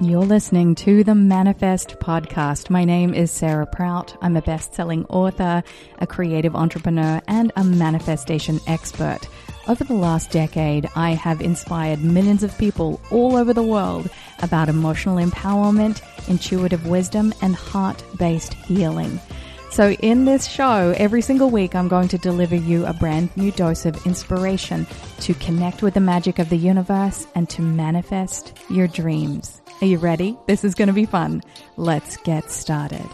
You're listening to the Manifest Podcast. My name is Sarah Prout. I'm a best selling author, a creative entrepreneur, and a manifestation expert. Over the last decade, I have inspired millions of people all over the world about emotional empowerment, intuitive wisdom, and heart based healing. So, in this show, every single week, I'm going to deliver you a brand new dose of inspiration to connect with the magic of the universe and to manifest your dreams. Are you ready? This is going to be fun. Let's get started.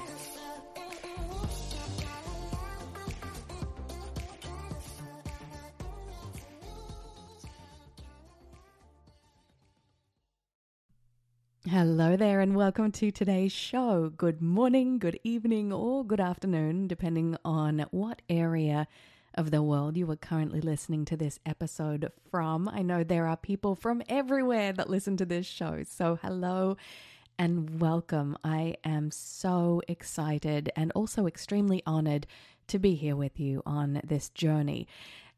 Hello there, and welcome to today's show. Good morning, good evening, or good afternoon, depending on what area of the world you are currently listening to this episode from. I know there are people from everywhere that listen to this show. So, hello and welcome. I am so excited and also extremely honored to be here with you on this journey.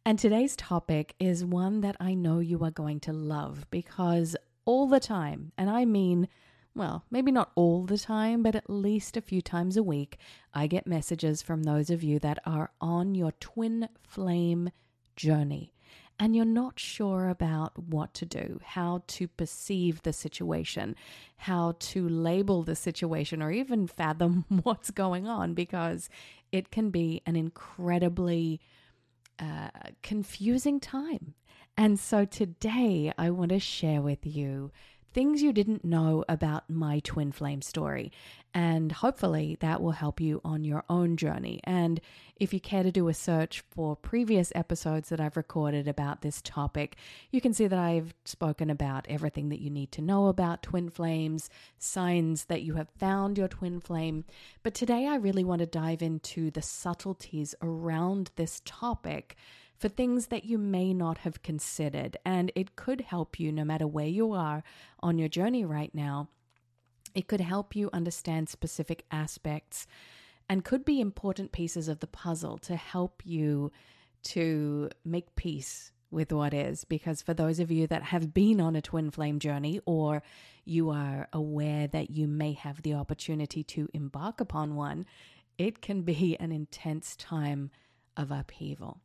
And today's topic is one that I know you are going to love because all the time, and I mean well, maybe not all the time, but at least a few times a week, I get messages from those of you that are on your twin flame journey and you're not sure about what to do, how to perceive the situation, how to label the situation, or even fathom what's going on because it can be an incredibly uh, confusing time. And so today I want to share with you things you didn't know about my twin flame story. And hopefully that will help you on your own journey. And if you care to do a search for previous episodes that I've recorded about this topic, you can see that I've spoken about everything that you need to know about twin flames, signs that you have found your twin flame. But today I really want to dive into the subtleties around this topic for things that you may not have considered. And it could help you no matter where you are on your journey right now. It could help you understand specific aspects and could be important pieces of the puzzle to help you to make peace with what is. Because for those of you that have been on a twin flame journey or you are aware that you may have the opportunity to embark upon one, it can be an intense time of upheaval.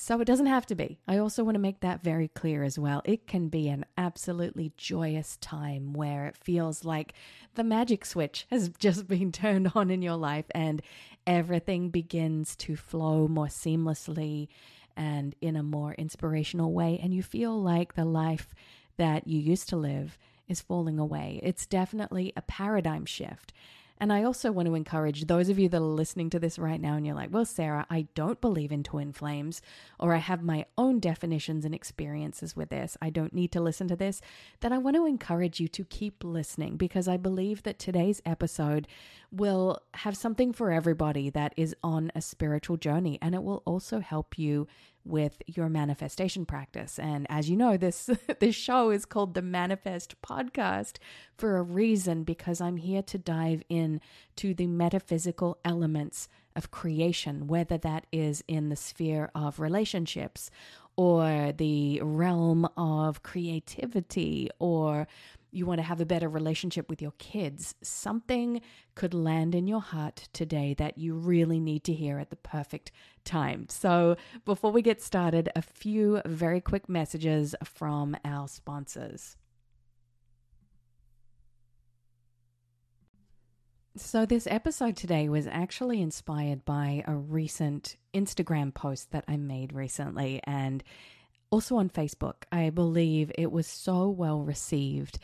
So it doesn't have to be. I also want to make that very clear as well. It can be an absolutely joyous time where it feels like the magic switch has just been turned on in your life and everything begins to flow more seamlessly and in a more inspirational way. And you feel like the life that you used to live is falling away. It's definitely a paradigm shift. And I also want to encourage those of you that are listening to this right now and you're like, well, Sarah, I don't believe in twin flames, or I have my own definitions and experiences with this. I don't need to listen to this. Then I want to encourage you to keep listening because I believe that today's episode will have something for everybody that is on a spiritual journey and it will also help you with your manifestation practice. And as you know, this this show is called the Manifest Podcast for a reason because I'm here to dive in to the metaphysical elements of creation, whether that is in the sphere of relationships or the realm of creativity or you want to have a better relationship with your kids, something could land in your heart today that you really need to hear at the perfect time. So, before we get started, a few very quick messages from our sponsors. So, this episode today was actually inspired by a recent Instagram post that I made recently and also on Facebook. I believe it was so well received,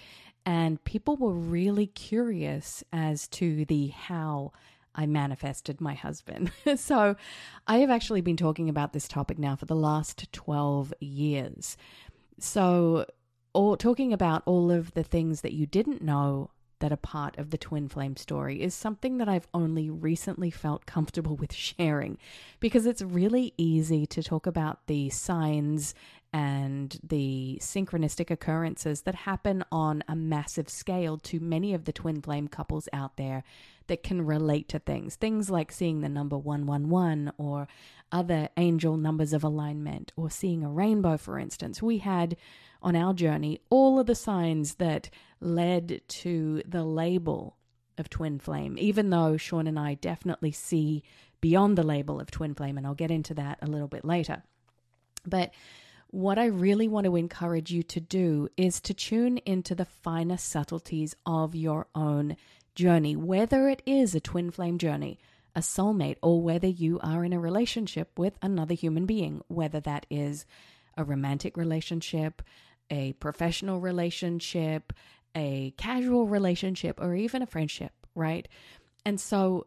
and people were really curious as to the how I manifested my husband. so I have actually been talking about this topic now for the last 12 years. So, or talking about all of the things that you didn't know that are part of the twin flame story is something that I've only recently felt comfortable with sharing because it's really easy to talk about the signs and the synchronistic occurrences that happen on a massive scale to many of the twin flame couples out there that can relate to things. Things like seeing the number 111 or other angel numbers of alignment or seeing a rainbow, for instance. We had on our journey all of the signs that led to the label of twin flame, even though Sean and I definitely see beyond the label of twin flame, and I'll get into that a little bit later. But what I really want to encourage you to do is to tune into the finer subtleties of your own journey, whether it is a twin flame journey, a soulmate, or whether you are in a relationship with another human being, whether that is a romantic relationship, a professional relationship, a casual relationship, or even a friendship, right? And so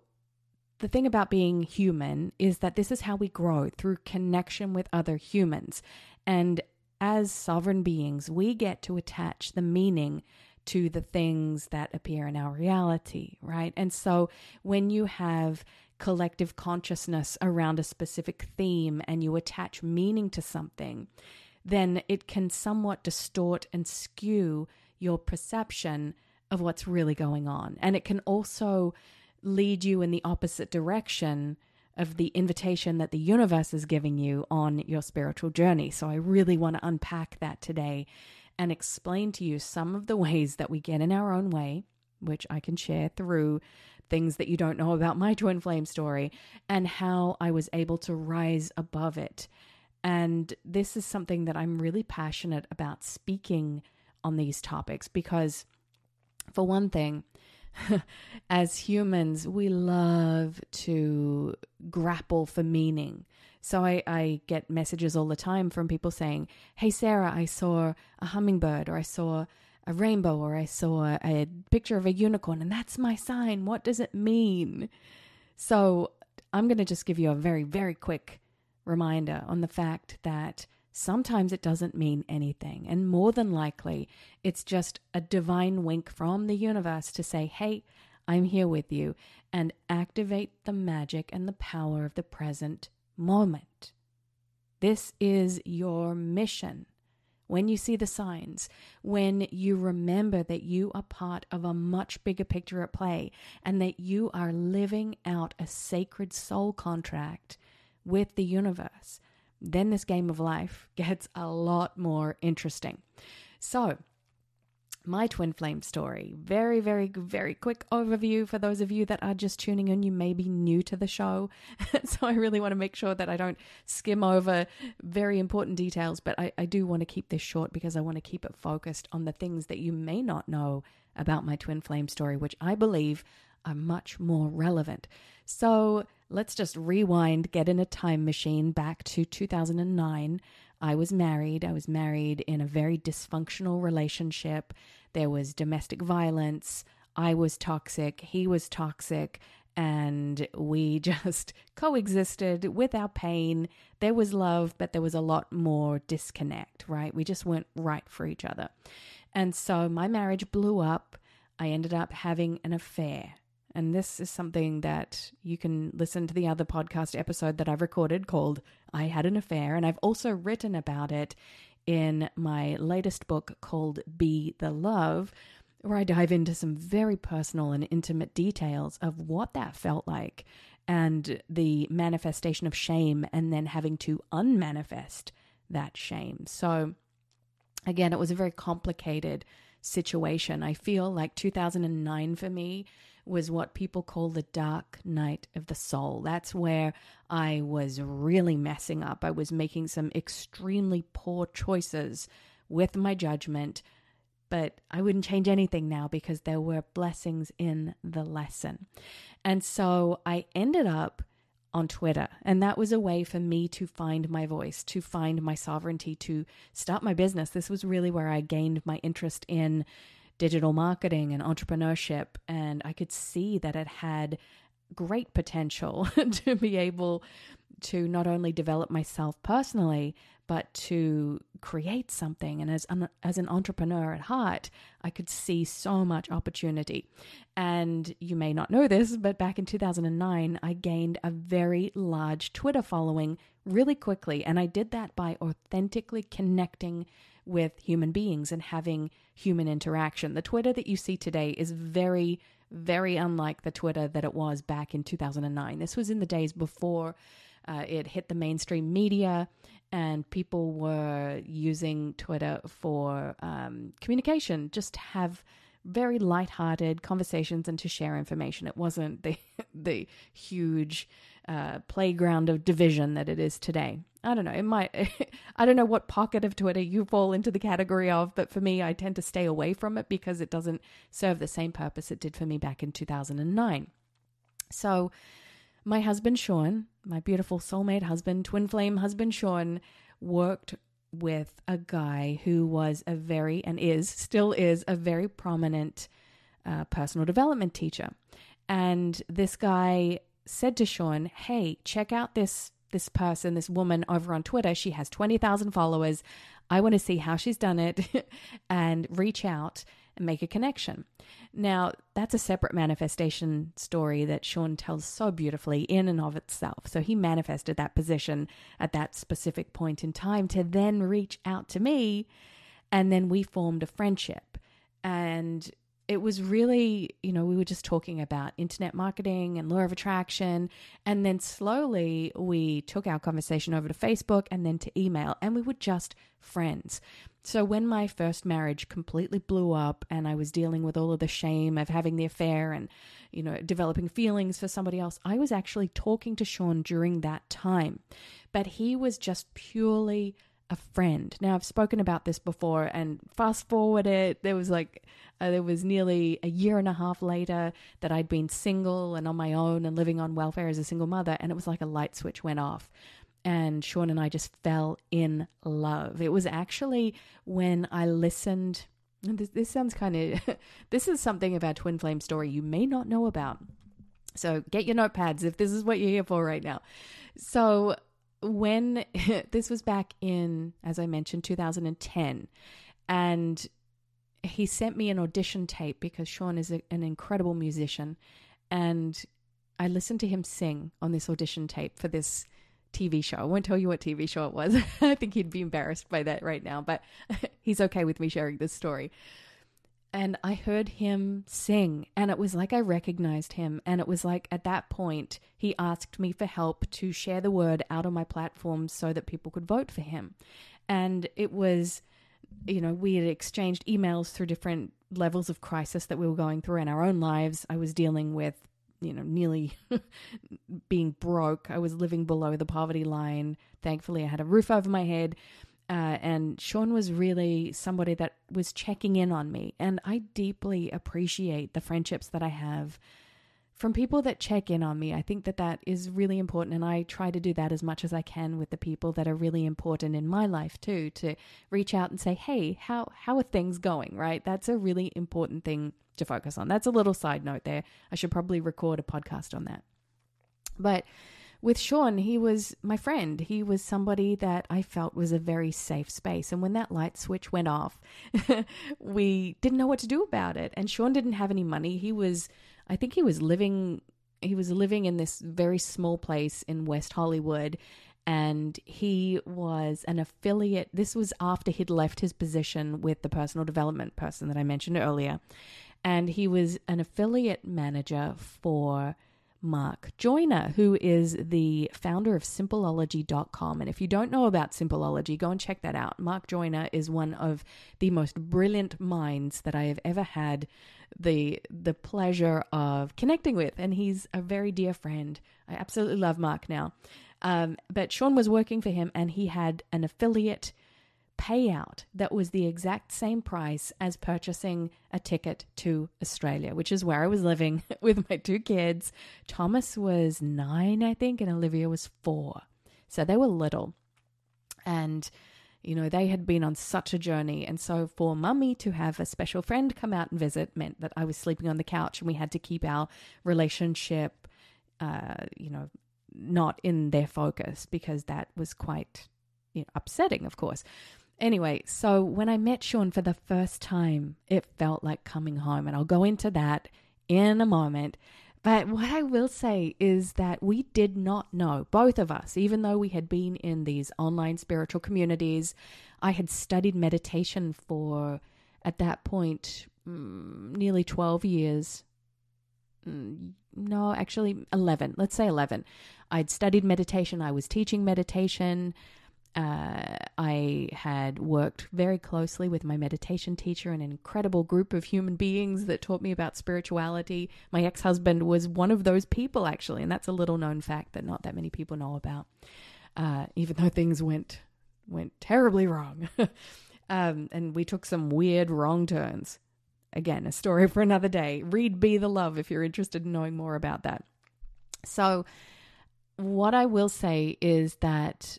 the thing about being human is that this is how we grow through connection with other humans. And as sovereign beings, we get to attach the meaning to the things that appear in our reality, right? And so when you have collective consciousness around a specific theme and you attach meaning to something, then it can somewhat distort and skew your perception of what's really going on. And it can also lead you in the opposite direction of the invitation that the universe is giving you on your spiritual journey. So I really want to unpack that today and explain to you some of the ways that we get in our own way, which I can share through things that you don't know about my twin flame story, and how I was able to rise above it. And this is something that I'm really passionate about speaking on these topics because, for one thing, as humans, we love to grapple for meaning. So I, I get messages all the time from people saying, Hey, Sarah, I saw a hummingbird, or I saw a rainbow, or I saw a picture of a unicorn, and that's my sign. What does it mean? So I'm going to just give you a very, very quick reminder on the fact that sometimes it doesn't mean anything. And more than likely, it's just a divine wink from the universe to say, hey, I'm here with you, and activate the magic and the power of the present moment. This is your mission. When you see the signs, when you remember that you are part of a much bigger picture at play and that you are living out a sacred soul contract with the universe, then this game of life gets a lot more interesting. So, my twin flame story. Very, very, very quick overview for those of you that are just tuning in. You may be new to the show. so I really want to make sure that I don't skim over very important details, but I, I do want to keep this short because I want to keep it focused on the things that you may not know about my twin flame story, which I believe are much more relevant. So let's just rewind, get in a time machine back to 2009. I was married. I was married in a very dysfunctional relationship. There was domestic violence. I was toxic. He was toxic. And we just coexisted with our pain. There was love, but there was a lot more disconnect, right? We just weren't right for each other. And so my marriage blew up. I ended up having an affair. And this is something that you can listen to the other podcast episode that I've recorded called I Had an Affair. And I've also written about it in my latest book called Be the Love, where I dive into some very personal and intimate details of what that felt like and the manifestation of shame and then having to unmanifest that shame. So, again, it was a very complicated situation. I feel like 2009 for me was what people call the dark night of the soul. That's where I was really messing up. I was making some extremely poor choices with my judgment, but I wouldn't change anything now because there were blessings in the lesson. And so I ended up on Twitter. And that was a way for me to find my voice, to find my sovereignty, to start my business. This was really where I gained my interest in digital marketing and entrepreneurship. And I could see that it had great potential to be able to not only develop myself personally, but to create something. And as an, as an entrepreneur at heart, I could see so much opportunity. And you may not know this, but back in 2009, I gained a very large Twitter following really quickly. And I did that by authentically connecting with human beings and having human interaction. The Twitter that you see today is very, very unlike the Twitter that it was back in 2009. This was in the days before uh, it hit the mainstream media and people were using Twitter for um, communication, just to have very light-hearted conversations and to share information. It wasn't the the huge uh, playground of division that it is today. I don't know. It might. I don't know what pocket of Twitter you fall into the category of, but for me, I tend to stay away from it because it doesn't serve the same purpose it did for me back in 2009. So, my husband Sean, my beautiful soulmate husband, twin flame husband Sean, worked with a guy who was a very and is still is a very prominent uh, personal development teacher. And this guy said to Sean, "Hey, check out this this person, this woman over on Twitter. She has 20,000 followers. I want to see how she's done it and reach out and make a connection. Now, that's a separate manifestation story that Sean tells so beautifully in and of itself. So he manifested that position at that specific point in time to then reach out to me. And then we formed a friendship. And it was really, you know, we were just talking about internet marketing and law of attraction. And then slowly we took our conversation over to Facebook and then to email, and we were just friends. So when my first marriage completely blew up and I was dealing with all of the shame of having the affair and, you know, developing feelings for somebody else, I was actually talking to Sean during that time. But he was just purely a friend. Now I've spoken about this before and fast forward it there was like uh, there was nearly a year and a half later that I'd been single and on my own and living on welfare as a single mother and it was like a light switch went off and Sean and I just fell in love. It was actually when I listened this, this sounds kind of this is something of our twin flame story you may not know about. So get your notepads if this is what you're here for right now. So when this was back in, as I mentioned, 2010, and he sent me an audition tape because Sean is a, an incredible musician, and I listened to him sing on this audition tape for this TV show. I won't tell you what TV show it was. I think he'd be embarrassed by that right now, but he's okay with me sharing this story and I heard him sing, and it was like I recognized him. And it was like at that point, he asked me for help to share the word out on my platforms so that people could vote for him. And it was, you know, we had exchanged emails through different levels of crisis that we were going through in our own lives. I was dealing with, you know, nearly being broke. I was living below the poverty line. Thankfully, I had a roof over my head. Uh, and Sean was really somebody that was checking in on me. And I deeply appreciate the friendships that I have from people that check in on me. I think that that is really important. And I try to do that as much as I can with the people that are really important in my life too, to reach out and say, hey, how, how are things going? Right? That's a really important thing to focus on. That's a little side note there. I should probably record a podcast on that. But with Sean, he was my friend. He was somebody that I felt was a very safe space. And when that light switch went off, we didn't know what to do about it. And Sean didn't have any money. He was, I think he was living, he was living in this very small place in West Hollywood. And he was an affiliate. This was after he'd left his position with the personal development person that I mentioned earlier. And he was an affiliate manager for Mark Joyner, who is the founder of Simpleology.com. And if you don't know about Simpleology, go and check that out. Mark Joyner is one of the most brilliant minds that I have ever had the the pleasure of connecting with, and he's a very dear friend. I absolutely love Mark now. Um, but Sean was working for him, and he had an affiliate payout that was the exact same price as purchasing a ticket to Australia, which is where I was living with my two kids. Thomas was nine, I think, and Olivia was four. So they were little. And, you know, they had been on such a journey. And so for mummy to have a special friend come out and visit meant that I was sleeping on the couch and we had to keep our relationship, uh, you know, not in their focus because that was quite you know, upsetting, of course. Anyway, so when I met Sean for the first time, it felt like coming home. And I'll go into that in a moment. But what I will say is that we did not know, both of us, even though we had been in these online spiritual communities. I had studied meditation for, at that point, mm, nearly 12 years. Mm, no, actually, 11. Let's say 11. I'd studied meditation, I was teaching meditation. Uh, I had worked very closely with my meditation teacher, an incredible group of human beings that taught me about spirituality. My ex husband was one of those people, actually, and that's a little known fact that not that many people know about, uh, even though things went went terribly wrong. um, and we took some weird wrong turns. Again, a story for another day. Read Be the Love if you're interested in knowing more about that. So, what I will say is that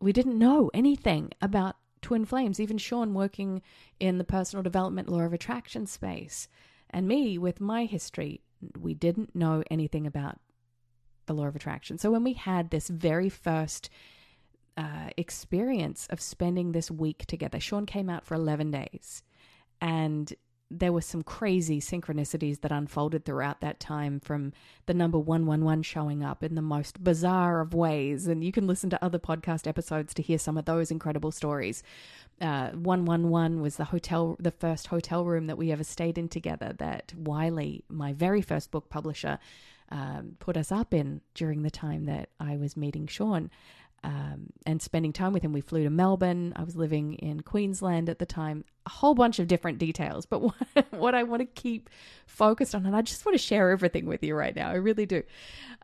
we didn't know anything about twin flames, even Sean working in the personal development law of attraction space, and me with my history, we didn't know anything about the law of attraction. So when we had this very first uh, experience of spending this week together, Sean came out for 11 days. And there were some crazy synchronicities that unfolded throughout that time from the number 111 showing up in the most bizarre of ways. And you can listen to other podcast episodes to hear some of those incredible stories. Uh, 111 was the hotel, the first hotel room that we ever stayed in together that Wiley, my very first book publisher, um, put us up in during the time that I was meeting Sean um, and spending time with him. We flew to Melbourne. I was living in Queensland at the time. A whole bunch of different details, but what, what I want to keep focused on, and I just want to share everything with you right now. I really do,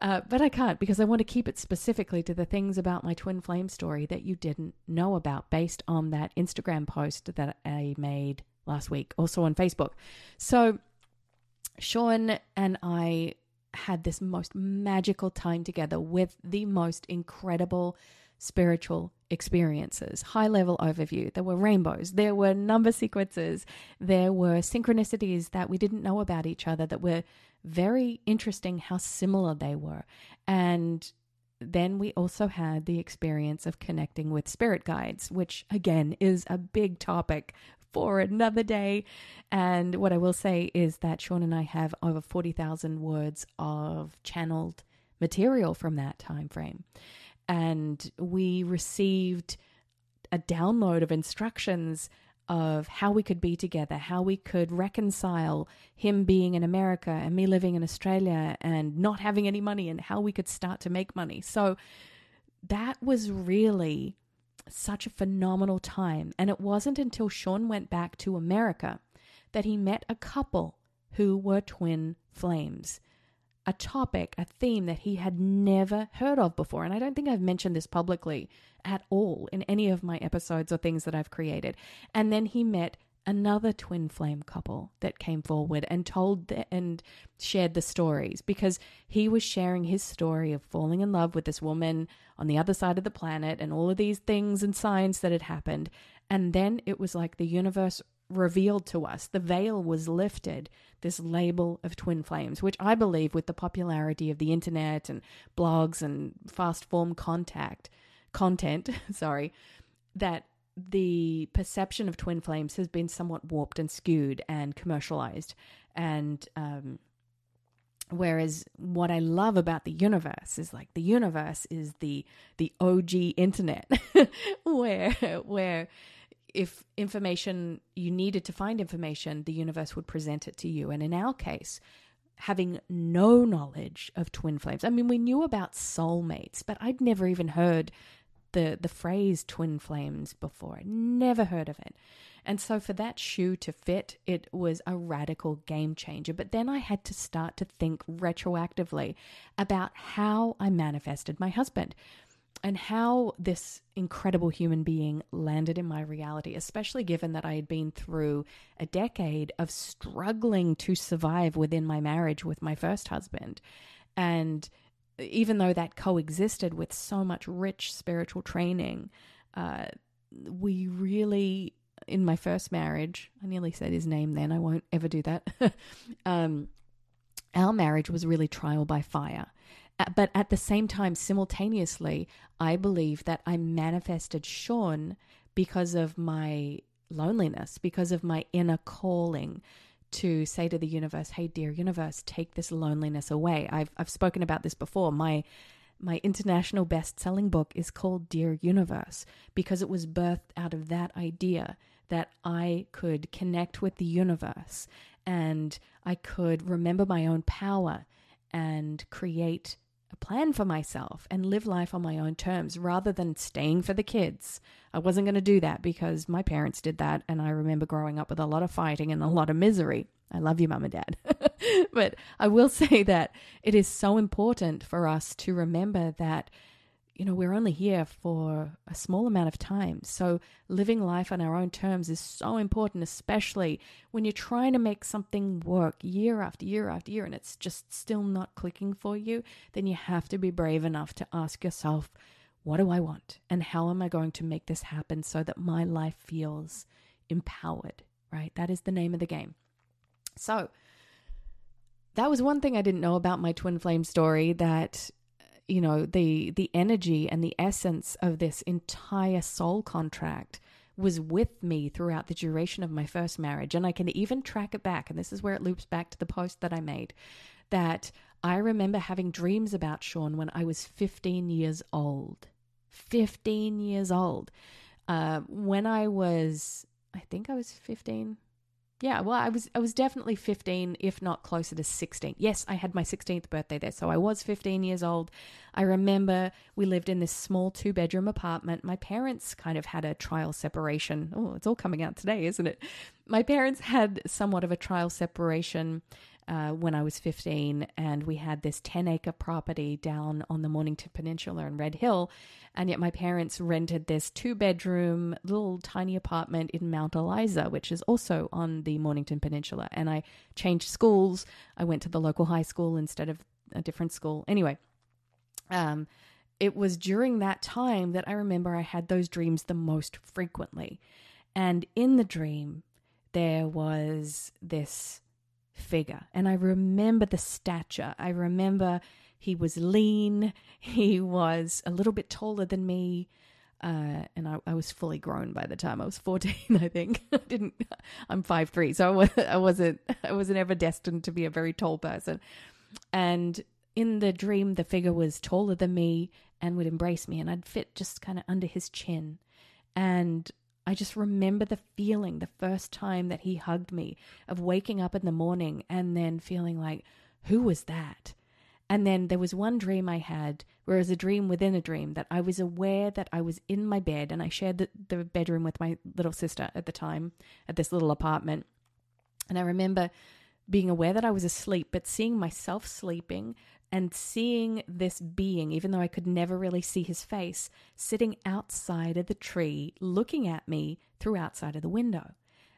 uh, but I can't because I want to keep it specifically to the things about my twin flame story that you didn't know about, based on that Instagram post that I made last week, also on Facebook. So, Sean and I had this most magical time together with the most incredible spiritual experiences. High level overview. There were rainbows, there were number sequences, there were synchronicities that we didn't know about each other that were very interesting how similar they were. And then we also had the experience of connecting with spirit guides, which again is a big topic for another day. And what I will say is that Sean and I have over 40,000 words of channeled material from that time frame. And we received a download of instructions of how we could be together, how we could reconcile him being in America and me living in Australia and not having any money, and how we could start to make money. So that was really such a phenomenal time. And it wasn't until Sean went back to America that he met a couple who were twin flames. A topic, a theme that he had never heard of before. And I don't think I've mentioned this publicly at all in any of my episodes or things that I've created. And then he met another twin flame couple that came forward and told the, and shared the stories because he was sharing his story of falling in love with this woman on the other side of the planet and all of these things and signs that had happened. And then it was like the universe revealed to us the veil was lifted this label of twin flames which i believe with the popularity of the internet and blogs and fast form contact content sorry that the perception of twin flames has been somewhat warped and skewed and commercialized. And um, whereas what I love about the universe is like the universe is the the OG internet, where where if information you needed to find information, the universe would present it to you. And in our case, having no knowledge of twin flames. I mean, we knew about soulmates, but I'd never even heard the the phrase twin flames before. i Never heard of it. And so for that shoe to fit, it was a radical game changer. But then I had to start to think retroactively about how I manifested my husband and how this incredible human being landed in my reality, especially given that I had been through a decade of struggling to survive within my marriage with my first husband. And even though that coexisted with so much rich spiritual training, uh, we really, in my first marriage, I nearly said his name then, I won't ever do that. um, our marriage was really trial by fire. But at the same time, simultaneously, I believe that I manifested Sean because of my loneliness, because of my inner calling to say to the universe, "Hey, dear universe, take this loneliness away." I've I've spoken about this before. My my international best-selling book is called Dear Universe because it was birthed out of that idea that I could connect with the universe and I could remember my own power and create a plan for myself and live life on my own terms rather than staying for the kids. I wasn't going to do that because my parents did that and I remember growing up with a lot of fighting and a lot of misery. I love you, mum and dad. but I will say that it is so important for us to remember that, you know, we're only here for a small amount of time. So living life on our own terms is so important, especially when you're trying to make something work year after year after year and it's just still not clicking for you. Then you have to be brave enough to ask yourself, what do I want? And how am I going to make this happen so that my life feels empowered, right? That is the name of the game. So that was one thing I didn't know about my twin flame story that you know the the energy and the essence of this entire soul contract was with me throughout the duration of my first marriage. And I can even track it back and this is where it loops back to the post that I made that I remember having dreams about Sean when I was 15 years old. 15 years old. Uh, when I was I think I was 15 yeah, well, I was I was definitely 15, if not closer to 16. Yes, I had my 16th birthday there, so I was 15 years old. I remember we lived in this small two bedroom apartment. My parents kind of had a trial separation. Oh, it's all coming out today, isn't it? My parents had somewhat of a trial separation uh, when I was 15, and we had this 10 acre property down on the Mornington Peninsula in Red Hill. And yet, my parents rented this two bedroom, little tiny apartment in Mount Eliza, which is also on the Mornington Peninsula. And I changed schools. I went to the local high school instead of a different school. Anyway, um, it was during that time that I remember I had those dreams the most frequently. And in the dream, there was this figure. And I remember the stature. I remember he was lean, he was a little bit taller than me. Uh, and I, I, was fully grown by the time I was 14, I think. I didn't, I'm 5'3, so I, was, I wasn't, I wasn't ever destined to be a very tall person. And in the dream, the figure was taller than me and would embrace me, and I'd fit just kind of under his chin. And I just remember the feeling the first time that he hugged me of waking up in the morning and then feeling like, who was that? And then there was one dream I had, where it was a dream within a dream, that I was aware that I was in my bed and I shared the, the bedroom with my little sister at the time at this little apartment. And I remember being aware that I was asleep, but seeing myself sleeping and seeing this being, even though I could never really see his face, sitting outside of the tree looking at me through outside of the window.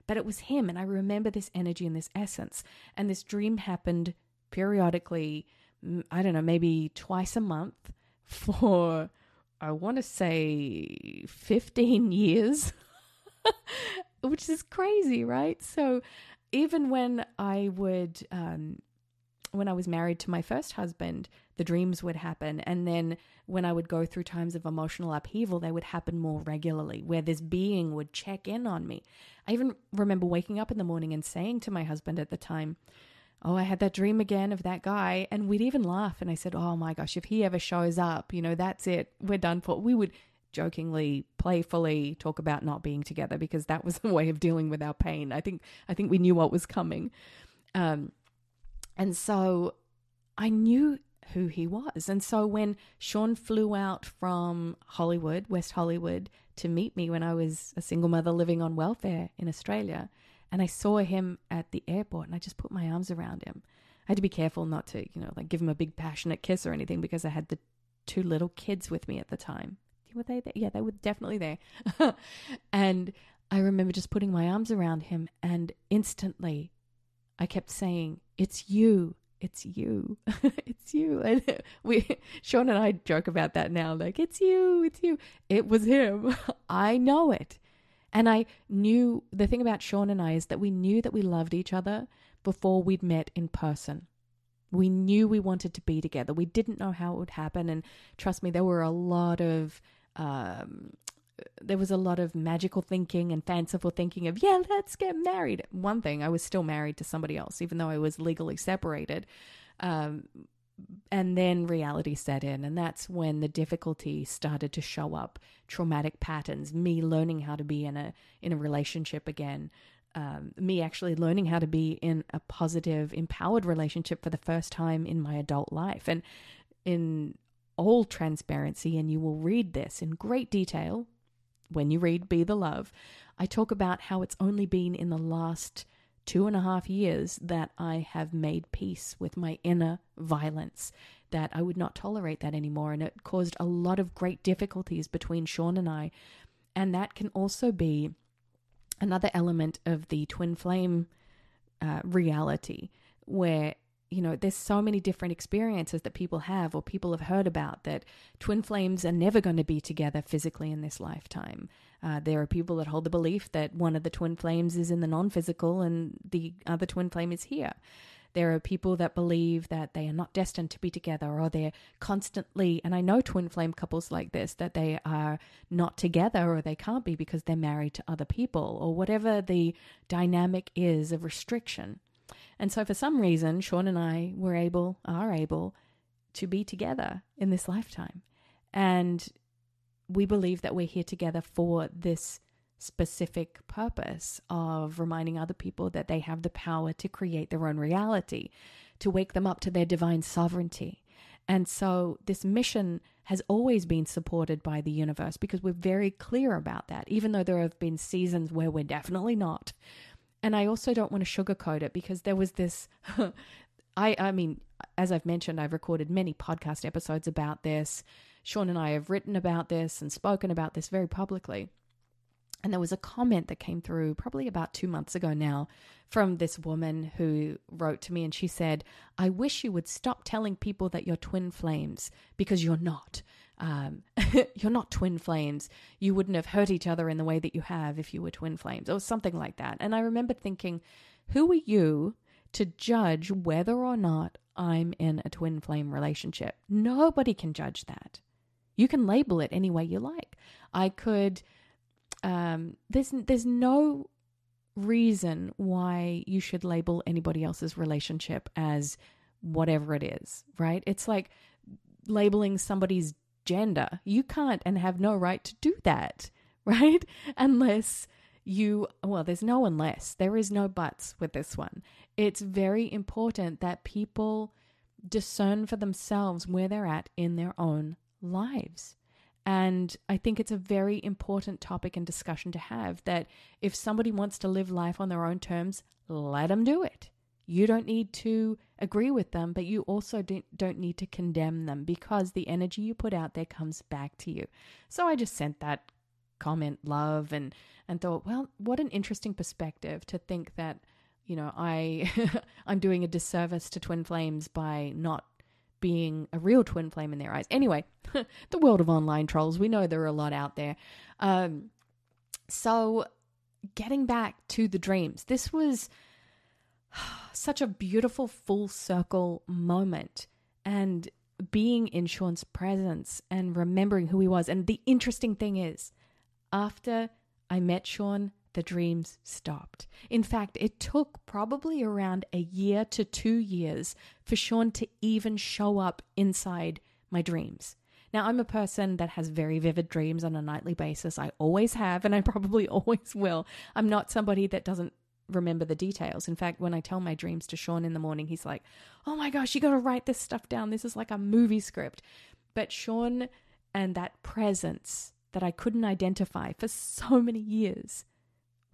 But it was him, and I remember this energy and this essence. And this dream happened periodically, I don't know, maybe twice a month for, I want to say, 15 years, which is crazy, right? So even when I would um, when I was married to my first husband, the dreams would happen. And then when I would go through times of emotional upheaval, they would happen more regularly, where this being would check in on me. I even remember waking up in the morning and saying to my husband at the time, Oh, I had that dream again of that guy. And we'd even laugh. And I said, Oh my gosh, if he ever shows up, you know, that's it. We're done for. We would jokingly, playfully talk about not being together because that was a way of dealing with our pain. I think I think we knew what was coming. Um, and so I knew who he was. And so when Sean flew out from Hollywood, West Hollywood, to meet me when I was a single mother living on welfare in Australia, and I saw him at the airport and I just put my arms around him. I had to be careful not to, you know, like give him a big passionate kiss or anything because I had the two little kids with me at the time. Were they there? Yeah, they were definitely there. and I remember just putting my arms around him and instantly I kept saying, It's you. It's you. it's you. And we, Sean and I joke about that now. Like, it's you. It's you. It was him. I know it. And I knew the thing about Sean and I is that we knew that we loved each other before we'd met in person. We knew we wanted to be together. We didn't know how it would happen. And trust me, there were a lot of, um, there was a lot of magical thinking and fanciful thinking of, yeah, let's get married. One thing, I was still married to somebody else, even though I was legally separated. Um, and then reality set in and that's when the difficulty started to show up traumatic patterns me learning how to be in a in a relationship again um, me actually learning how to be in a positive empowered relationship for the first time in my adult life and in all transparency and you will read this in great detail when you read be the love i talk about how it's only been in the last two and a half years that I have made peace with my inner violence, that I would not tolerate that anymore. And it caused a lot of great difficulties between Sean and I. And that can also be another element of the twin flame uh, reality where you know, there's so many different experiences that people have or people have heard about that twin flames are never going to be together physically in this lifetime. Uh, there are people that hold the belief that one of the twin flames is in the non physical and the other twin flame is here. There are people that believe that they are not destined to be together or they're constantly, and I know twin flame couples like this, that they are not together or they can't be because they're married to other people or whatever the dynamic is of restriction. And so for some reason, Sean and I were able, are able to be together in this lifetime. And we believe that we're here together for this specific purpose of reminding other people that they have the power to create their own reality, to wake them up to their divine sovereignty. And so this mission has always been supported by the universe because we're very clear about that, even though there have been seasons where we're definitely not. And I also don't want to sugarcoat it because there was this I I mean, as I've mentioned, I've recorded many podcast episodes about this. Sean and I have written about this and spoken about this very publicly. And there was a comment that came through probably about two months ago now from this woman who wrote to me and she said, I wish you would stop telling people that you're twin flames because you're not. Um, you're not twin flames. You wouldn't have hurt each other in the way that you have if you were twin flames, or something like that. And I remember thinking, who are you to judge whether or not I'm in a twin flame relationship? Nobody can judge that. You can label it any way you like. I could. Um, there's there's no reason why you should label anybody else's relationship as whatever it is, right? It's like labeling somebody's gender. You can't and have no right to do that, right? Unless you, well, there's no unless, there is no buts with this one. It's very important that people discern for themselves where they're at in their own lives. And I think it's a very important topic and discussion to have that if somebody wants to live life on their own terms, let them do it. You don't need to agree with them, but you also don't need to condemn them because the energy you put out there comes back to you. So I just sent that comment love and and thought, well, what an interesting perspective to think that you know I I'm doing a disservice to twin flames by not being a real twin flame in their eyes. Anyway, the world of online trolls, we know there are a lot out there. Um, so, getting back to the dreams, this was such a beautiful full circle moment. And being in Sean's presence and remembering who he was. And the interesting thing is, after I met Sean, the dreams stopped. In fact, it took probably around a year to two years for Sean to even show up inside my dreams. Now, I'm a person that has very vivid dreams on a nightly basis. I always have, and I probably always will. I'm not somebody that doesn't remember the details. In fact, when I tell my dreams to Sean in the morning, he's like, Oh my gosh, you got to write this stuff down. This is like a movie script. But Sean and that presence that I couldn't identify for so many years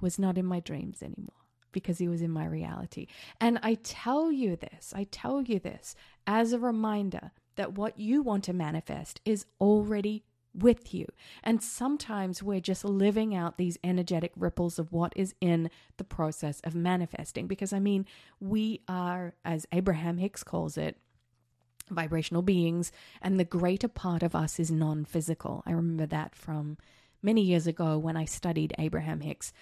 was not in my dreams anymore because he was in my reality. And I tell you this, I tell you this as a reminder that what you want to manifest is already with you. And sometimes we're just living out these energetic ripples of what is in the process of manifesting. Because I mean, we are, as Abraham Hicks calls it, vibrational beings, and the greater part of us is non physical. I remember that from many years ago when I studied Abraham Hicks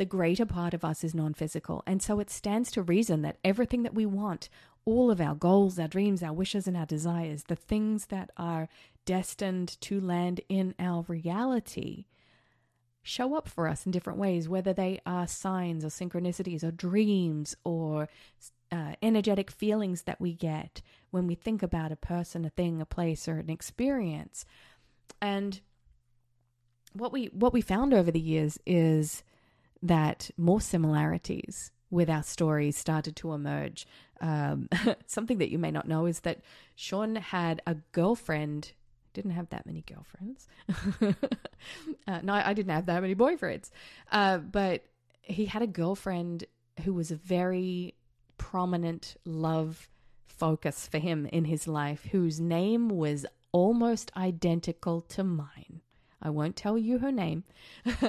the greater part of us is non physical. And so it stands to reason that everything that we want all of our goals, our dreams, our wishes, and our desires, the things that are destined to land in our reality, show up for us in different ways, whether they are signs or synchronicities or dreams or uh, energetic feelings that we get when we think about a person, a thing, a place, or an experience. And what we what we found over the years is that more similarities with our stories started to emerge. Um, something that you may not know is that Sean had a girlfriend. Didn't have that many girlfriends. uh, no, I didn't have that many boyfriends. Uh, but he had a girlfriend who was a very prominent love focus for him in his life, whose name was almost identical to mine. I won't tell you her name,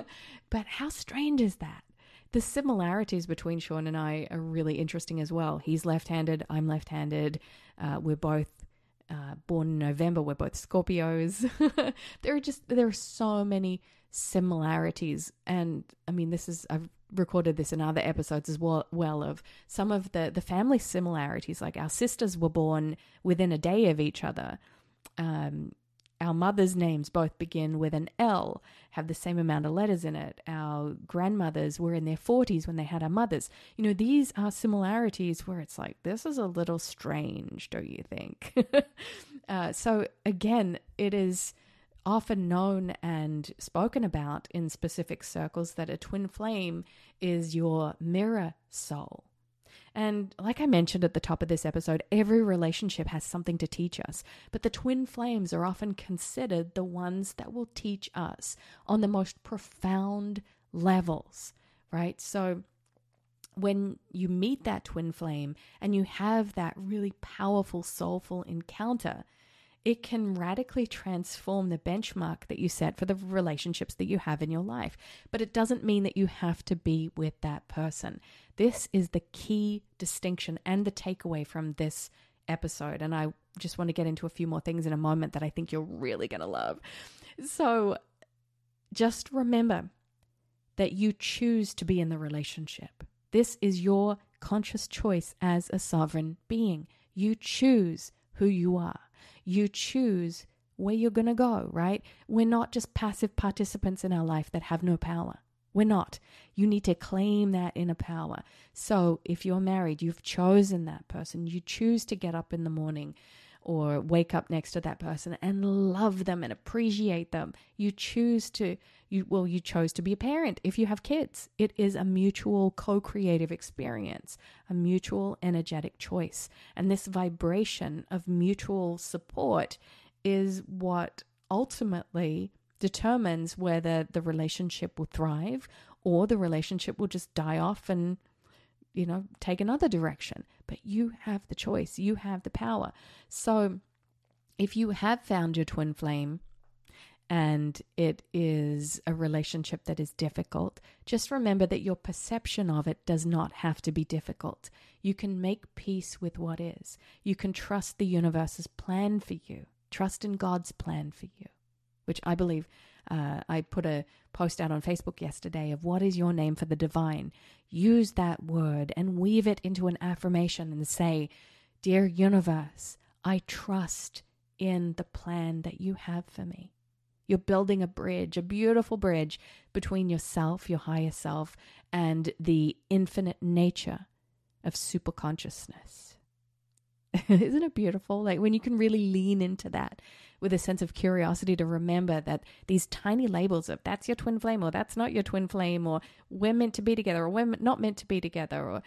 but how strange is that? The similarities between Sean and I are really interesting as well. He's left handed, I'm left handed. Uh, we're both uh, born in November, we're both Scorpios. there are just, there are so many similarities. And I mean, this is, I've recorded this in other episodes as well, well of some of the the family similarities like our sisters were born within a day of each other um, our mothers' names both begin with an L, have the same amount of letters in it. Our grandmothers were in their 40s when they had our mothers. You know, these are similarities where it's like, this is a little strange, don't you think? uh, so, again, it is often known and spoken about in specific circles that a twin flame is your mirror soul. And like I mentioned at the top of this episode, every relationship has something to teach us, but the twin flames are often considered the ones that will teach us on the most profound levels, right? So when you meet that twin flame and you have that really powerful, soulful encounter, it can radically transform the benchmark that you set for the relationships that you have in your life. But it doesn't mean that you have to be with that person. This is the key distinction and the takeaway from this episode. And I just want to get into a few more things in a moment that I think you're really going to love. So just remember that you choose to be in the relationship. This is your conscious choice as a sovereign being. You choose who you are you choose where you're going to go, right? We're not just passive participants in our life that have no power. We're not. You need to claim that inner power. So if you're married, you've chosen that person. You choose to get up in the morning or wake up next to that person and love them and appreciate them. You choose to you well you chose to be a parent if you have kids. It is a mutual co-creative experience, a mutual energetic choice. And this vibration of mutual support is what ultimately determines whether the relationship will thrive or the relationship will just die off and you know, take another direction. But you have the choice, you have the power. So if you have found your twin flame and it is a relationship that is difficult, just remember that your perception of it does not have to be difficult. You can make peace with what is. You can trust the universe's plan for you, trust in God's plan for you, which I believe uh, I put a post out on Facebook yesterday of what is your name for the divine. Use that word and weave it into an affirmation and say, Dear universe, I trust in the plan that you have for me. You're building a bridge, a beautiful bridge between yourself, your higher self, and the infinite nature of superconsciousness. Isn't it beautiful? Like when you can really lean into that with a sense of curiosity to remember that these tiny labels of that's your twin flame or that's not your twin flame or we're meant to be together or we're not meant to be together or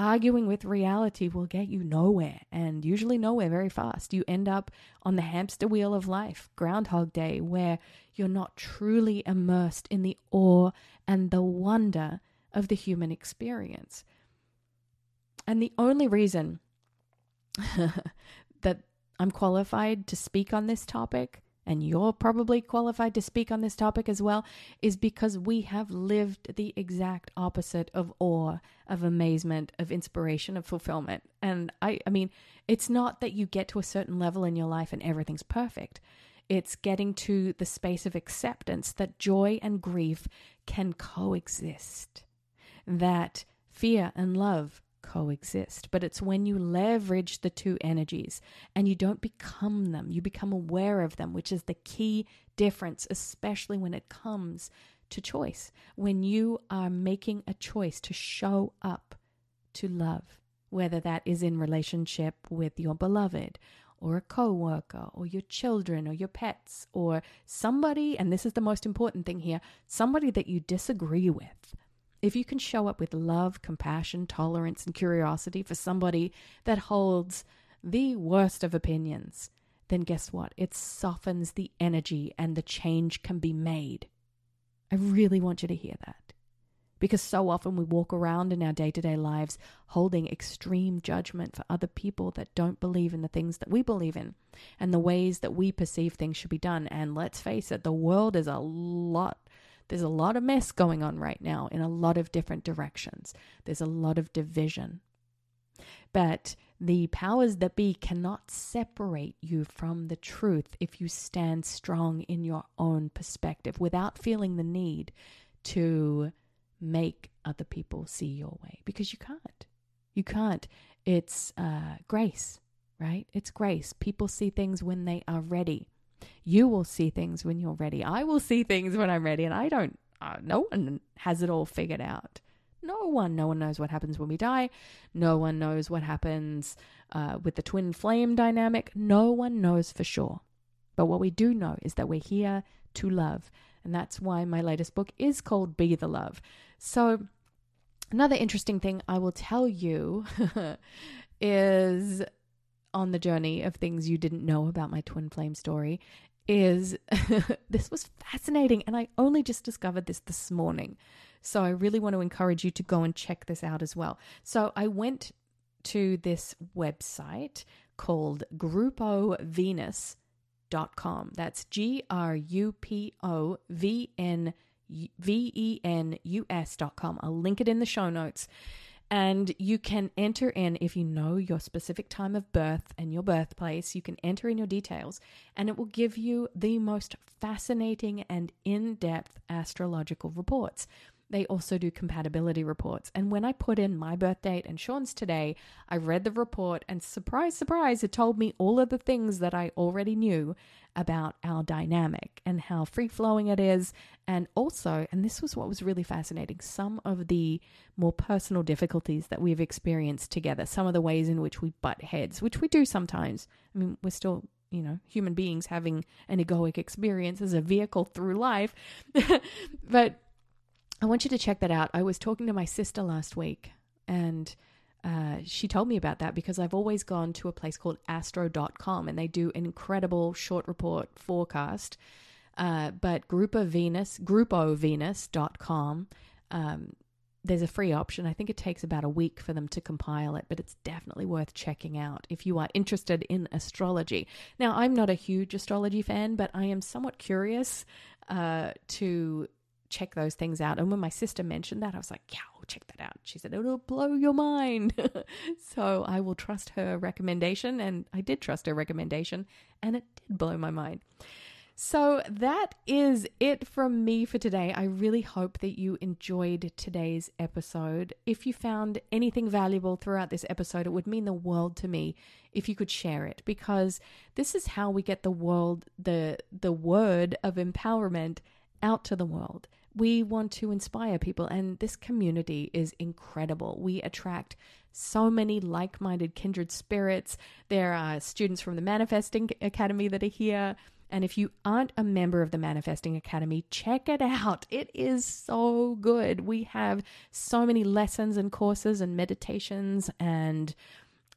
arguing with reality will get you nowhere and usually nowhere very fast. You end up on the hamster wheel of life, Groundhog Day, where you're not truly immersed in the awe and the wonder of the human experience. And the only reason I'm qualified to speak on this topic, and you're probably qualified to speak on this topic as well, is because we have lived the exact opposite of awe, of amazement, of inspiration, of fulfillment. And I, I mean, it's not that you get to a certain level in your life and everything's perfect. It's getting to the space of acceptance that joy and grief can coexist, that fear and love coexist. But it's when you leverage the two energies and you don't become them, you become aware of them, which is the key difference, especially when it comes to choice. When you are making a choice to show up to love, whether that is in relationship with your beloved or a coworker or your children or your pets or somebody and this is the most important thing here, somebody that you disagree with if you can show up with love, compassion, tolerance, and curiosity for somebody that holds the worst of opinions, then guess what? It softens the energy and the change can be made. I really want you to hear that. Because so often we walk around in our day to day lives holding extreme judgment for other people that don't believe in the things that we believe in and the ways that we perceive things should be done. And let's face it, the world is a lot there's a lot of mess going on right now in a lot of different directions. There's a lot of division. But the powers that be cannot separate you from the truth if you stand strong in your own perspective without feeling the need to make other people see your way because you can't. You can't. It's uh, grace, right? It's grace. People see things when they are ready. You will see things when you're ready. I will see things when I'm ready, and I don't, uh, no one has it all figured out. No one, no one knows what happens when we die. No one knows what happens uh, with the twin flame dynamic. No one knows for sure. But what we do know is that we're here to love. And that's why my latest book is called Be the Love. So, another interesting thing I will tell you is on the journey of things you didn't know about my twin flame story is this was fascinating and I only just discovered this this morning. So I really want to encourage you to go and check this out as well. So I went to this website called grupovenus.com. That's G R U P O V N V E N U S.com. I'll link it in the show notes. And you can enter in, if you know your specific time of birth and your birthplace, you can enter in your details and it will give you the most fascinating and in depth astrological reports. They also do compatibility reports. And when I put in my birth date and Sean's today, I read the report and surprise, surprise, it told me all of the things that I already knew about our dynamic and how free flowing it is. And also, and this was what was really fascinating, some of the more personal difficulties that we've experienced together, some of the ways in which we butt heads, which we do sometimes. I mean, we're still you know, human beings having an egoic experience as a vehicle through life. but I want you to check that out. I was talking to my sister last week and uh, she told me about that because I've always gone to a place called astro.com and they do an incredible short report forecast. Uh, but Grupo Venus, grupovenus.com, um, there's a free option. I think it takes about a week for them to compile it, but it's definitely worth checking out if you are interested in astrology. Now, I'm not a huge astrology fan, but I am somewhat curious uh, to check those things out. And when my sister mentioned that, I was like, yeah, I'll check that out. She said, it'll blow your mind. so I will trust her recommendation. And I did trust her recommendation, and it did blow my mind. So that is it from me for today. I really hope that you enjoyed today's episode. If you found anything valuable throughout this episode, it would mean the world to me if you could share it because this is how we get the world the the word of empowerment out to the world. We want to inspire people, and this community is incredible. We attract so many like minded kindred spirits. There are students from the Manifesting Academy that are here. And if you aren't a member of the Manifesting Academy, check it out. It is so good. We have so many lessons and courses and meditations and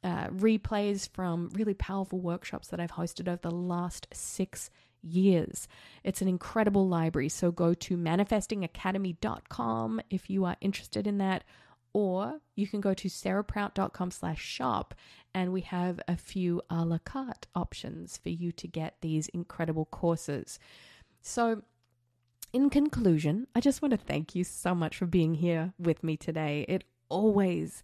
uh, replays from really powerful workshops that I've hosted over the last six years. It's an incredible library. So go to manifestingacademy.com if you are interested in that, or you can go to sarahprout.com slash shop and we have a few a la carte options for you to get these incredible courses. So in conclusion, I just want to thank you so much for being here with me today. It always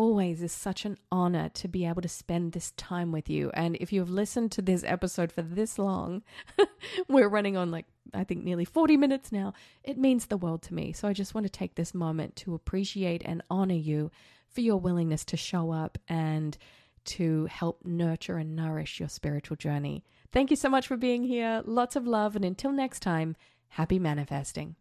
always is such an honor to be able to spend this time with you. And if you've listened to this episode for this long, we're running on like, I think, nearly 40 minutes now. It means the world to me. So I just want to take this moment to appreciate and honor you for your willingness to show up and to help nurture and nourish your spiritual journey. Thank you so much for being here. Lots of love. And until next time, happy manifesting.